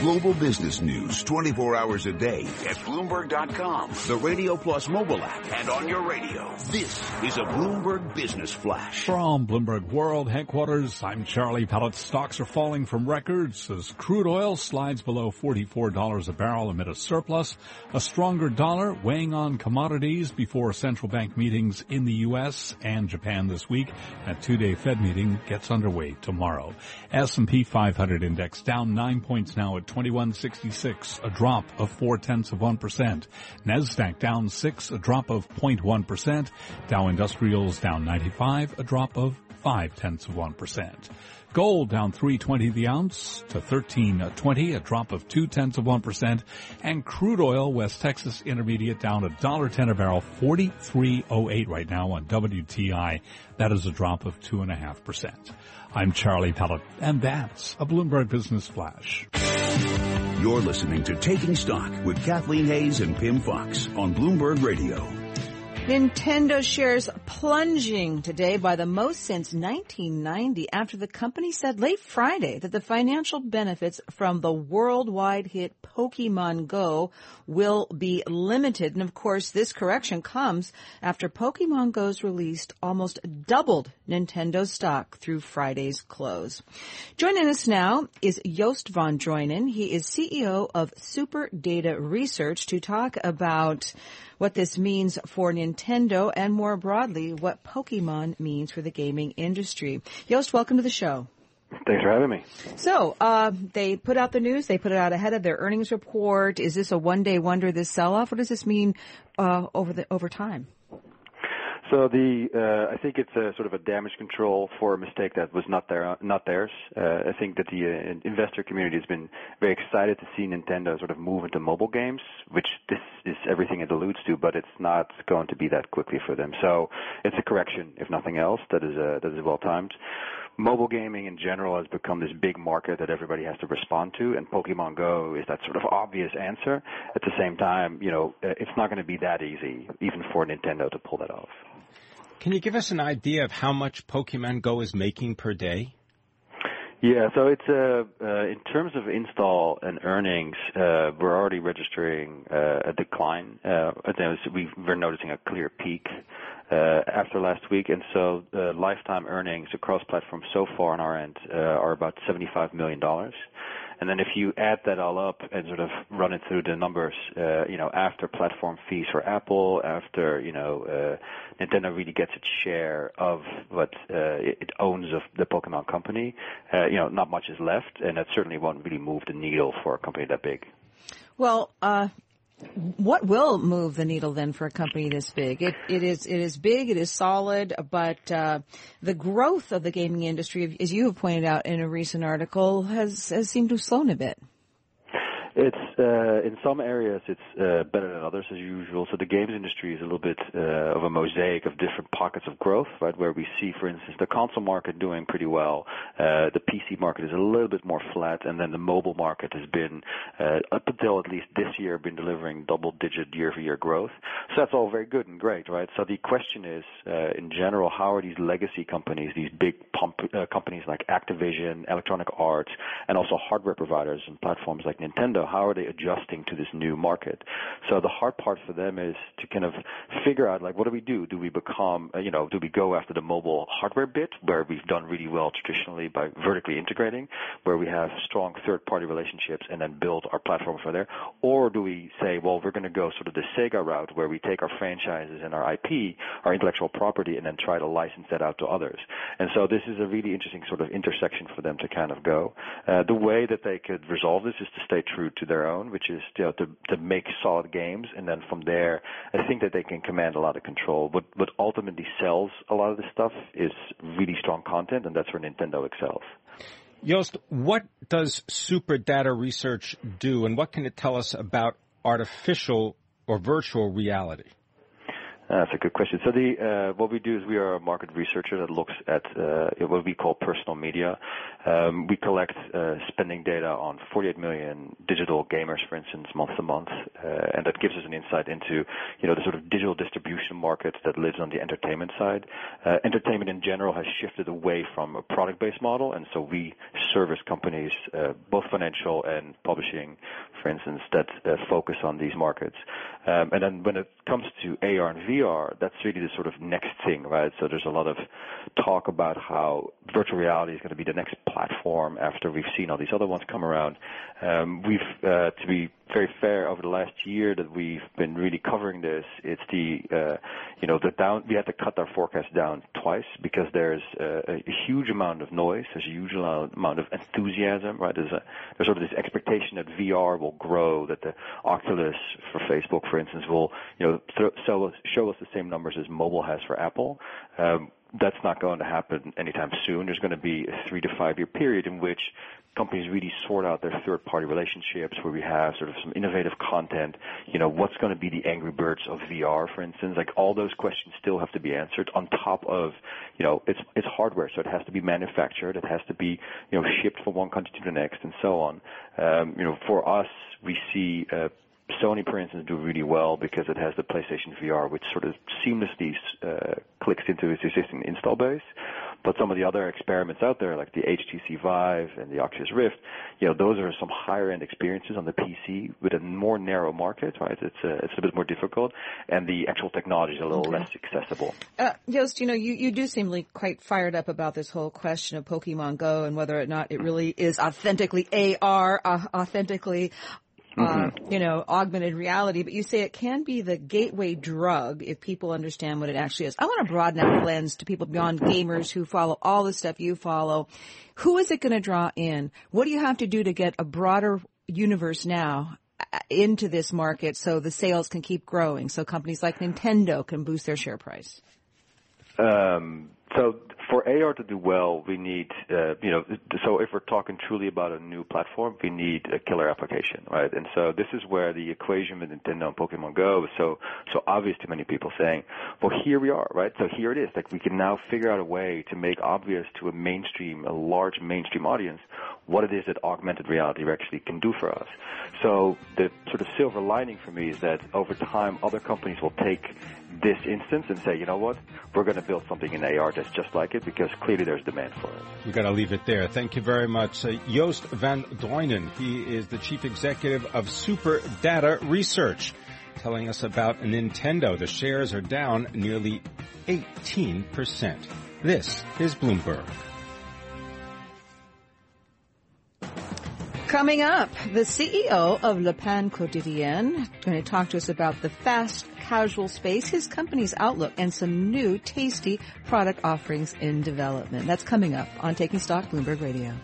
Global business news 24 hours a day at Bloomberg.com, the Radio Plus mobile app, and on your radio. This is a Bloomberg Business Flash. From Bloomberg World headquarters, I'm Charlie Pellet. Stocks are falling from records as crude oil slides below $44 a barrel amid a surplus. A stronger dollar weighing on commodities before central bank meetings in the U.S. and Japan this week. A two-day Fed meeting gets underway tomorrow. S&P 500 index down nine points now at 2166, a drop of four tenths of 1%. NASDAQ down six, a drop of 0.1%. Dow Industrials down 95, a drop of five tenths of 1%. Gold down 320 the ounce to 1320, a drop of two tenths of 1%. And crude oil, West Texas Intermediate down a dollar ten a barrel, 4308 right now on WTI. That is a drop of two and a half percent. I'm Charlie Pellet, and that's a Bloomberg Business Flash. You're listening to Taking Stock with Kathleen Hays and Pimm Fox on Bloomberg Radio. Nintendo shares plunging today by the most since 1990 after the company said late Friday that the financial benefits from the worldwide hit Pokemon Go will be limited. And of course, this correction comes after Pokemon Go's released almost doubled Nintendo stock through Friday's close. Joining us now is Joost van Dreunen. He is CEO of Super Data Research to talk about what this means for Nintendo and more broadly what Pokemon means for the gaming industry. Joost, welcome to the show. Thanks for having me. So, uh, they put out the news. They put it out ahead of their earnings report. Is this a one-day wonder? This sell-off? What does this mean uh, over the over time? So the uh, I think it's a sort of a damage control for a mistake that was not there, not theirs. Uh, I think that the uh, investor community has been very excited to see Nintendo sort of move into mobile games, which this is everything it alludes to, but it's not going to be that quickly for them. So it's a correction, if nothing else, that is uh, that is well timed. Mobile gaming in general has become this big market that everybody has to respond to, and Pokemon Go is that sort of obvious answer. At the same time, you know, uh, it's not going to be that easy, even for Nintendo to pull that off. Can you give us an idea of how much Pokemon Go is making per day? Yeah, so it's uh, uh, in terms of install and earnings, uh, we're already registering uh, a decline. Uh, we we're noticing a clear peak uh, after last week, and so lifetime earnings across platforms so far on our end are about $75 million. And then if you add that all up and sort of run it through the numbers, uh, you know, after platform fees for Apple, after, you know, uh, Nintendo really gets its share of what uh, it owns of the Pokemon company, uh, you know, not much is left, and that certainly won't really move the needle for a company that big. Well, uh, what will move the needle then for a company this big? It, it is it is big, it is solid, but uh, the growth of the gaming industry, as you have pointed out in a recent article, has has seemed to have slowed a bit. It's uh, in some areas it's uh, better than others as usual. So the games industry is a little bit uh, of a mosaic of different pockets of growth, right? Where we see, for instance, the console market doing pretty well. Uh, the PC market is a little bit more flat, and then the mobile market has been, uh, up until at least this year, been delivering double-digit year-over-year growth. So that's all very good and great, right? So the question is, uh, in general, how are these legacy companies, these big pump, uh, companies like Activision, Electronic Arts, and also hardware providers and platforms like Nintendo, how are they adjusting to this new market? So the hard part for them is to kind of figure out like what do we do? Do we become uh, you know do we go after the mobile hardware bit where we've done really well traditionally by vertically integrating, where we have strong third party relationships and then build our platform from there, or do we say well we're going to go sort of the Sega route where we take our franchises and our IP, our intellectual property, and then try to license that out to others? And so this is a really interesting sort of intersection for them to kind of go. Uh, the way that they could resolve this is to stay true to their own, which is you know, to to make solid games, and then from there, I think that they can command a lot of control. What what ultimately sells a lot of this stuff is really strong content, and that's where Nintendo excels. Joost, what does SuperData Research do, and what can it tell us about artificial or virtual reality? That's a good question. So the uh, what we do is we are a market researcher that looks at uh, what we call personal media. Um, we collect uh, spending data on 48 million digital gamers, for instance, month to month, uh, and that gives us an insight into you know the sort of digital distribution market that lives on the entertainment side. Uh, entertainment in general has shifted away from a product-based model, and so we service companies, uh, both financial and publishing, for instance, that focus on these markets. Um, and then when it comes to AR and VR That's really the sort of next thing, right? So there's a lot of talk about how virtual reality is going to be the next platform after we've seen all these other ones come around. Um, we've, uh, to be very fair, over the last year that we've been really covering this, it's the, uh, you know, the down, we had to cut our forecast down twice because there's a, a huge amount of noise, there's a huge amount of enthusiasm, right? There's a, there's sort of this expectation that VR will grow, that the Oculus for Facebook, for instance, will, you know, th- show, show us the same numbers as mobile has for Apple. Um, that's not going to happen anytime soon. There's going to be a three to five year period in which companies really sort out their third party relationships where we have sort of some innovative content. You know, what's going to be the Angry Birds of VR, for instance? Like all those questions still have to be answered on top of, you know, it's, it's hardware. So it has to be manufactured. It has to be, you know, shipped from one country to the next and so on. Um, you know, for us, we see, uh, Sony, for instance, do really well because it has the PlayStation VR, which sort of seamlessly uh, clicks into its existing install base. But some of the other experiments out there, like the HTC Vive and the Oculus Rift, you know, those are some higher end experiences on the PC with a more narrow market, right? It's a, uh, it's a bit more difficult, and the actual technology is a little okay. less accessible. Uh, you know, you, you do seem like quite fired up about this whole question of Pokemon Go and whether or not it really is authentically AR, uh, authentically mm-hmm. uh, you know, augmented reality, but you say it can be the gateway drug if people understand what it actually is. I want to broaden out the lens to people beyond gamers who follow all the stuff you follow. Who is it going to draw in? What do you have to do to get a broader universe now uh, into this market so the sales can keep growing, so companies like Nintendo can boost their share price? Um, so for AR to do well, we need, uh, you know, so if we're talking truly about a new platform, we need a killer application, right? And so this is where the equation with Nintendo and Pokemon Go is so, so obvious to many people saying, well, here we are, right? So here it is. Like we can now figure out a way to make obvious to a mainstream, a large mainstream audience, what it is that augmented reality actually can do for us. So the sort of silver lining for me is that over time, other companies will take this instance and say, you know what, we're going to build something in AR that's just like it because clearly there's demand for it. We've got to leave it there. Thank you very much. Uh, Joost van Dreunen, he is the chief executive of Super Data Research, telling us about Nintendo. The shares are down nearly 18%. This is Bloomberg. Coming up, the CEO of Le Pain Quotidien going to talk to us about the fast casual space, his company's outlook, and some new tasty product offerings in development. That's coming up on Taking Stock Bloomberg Radio.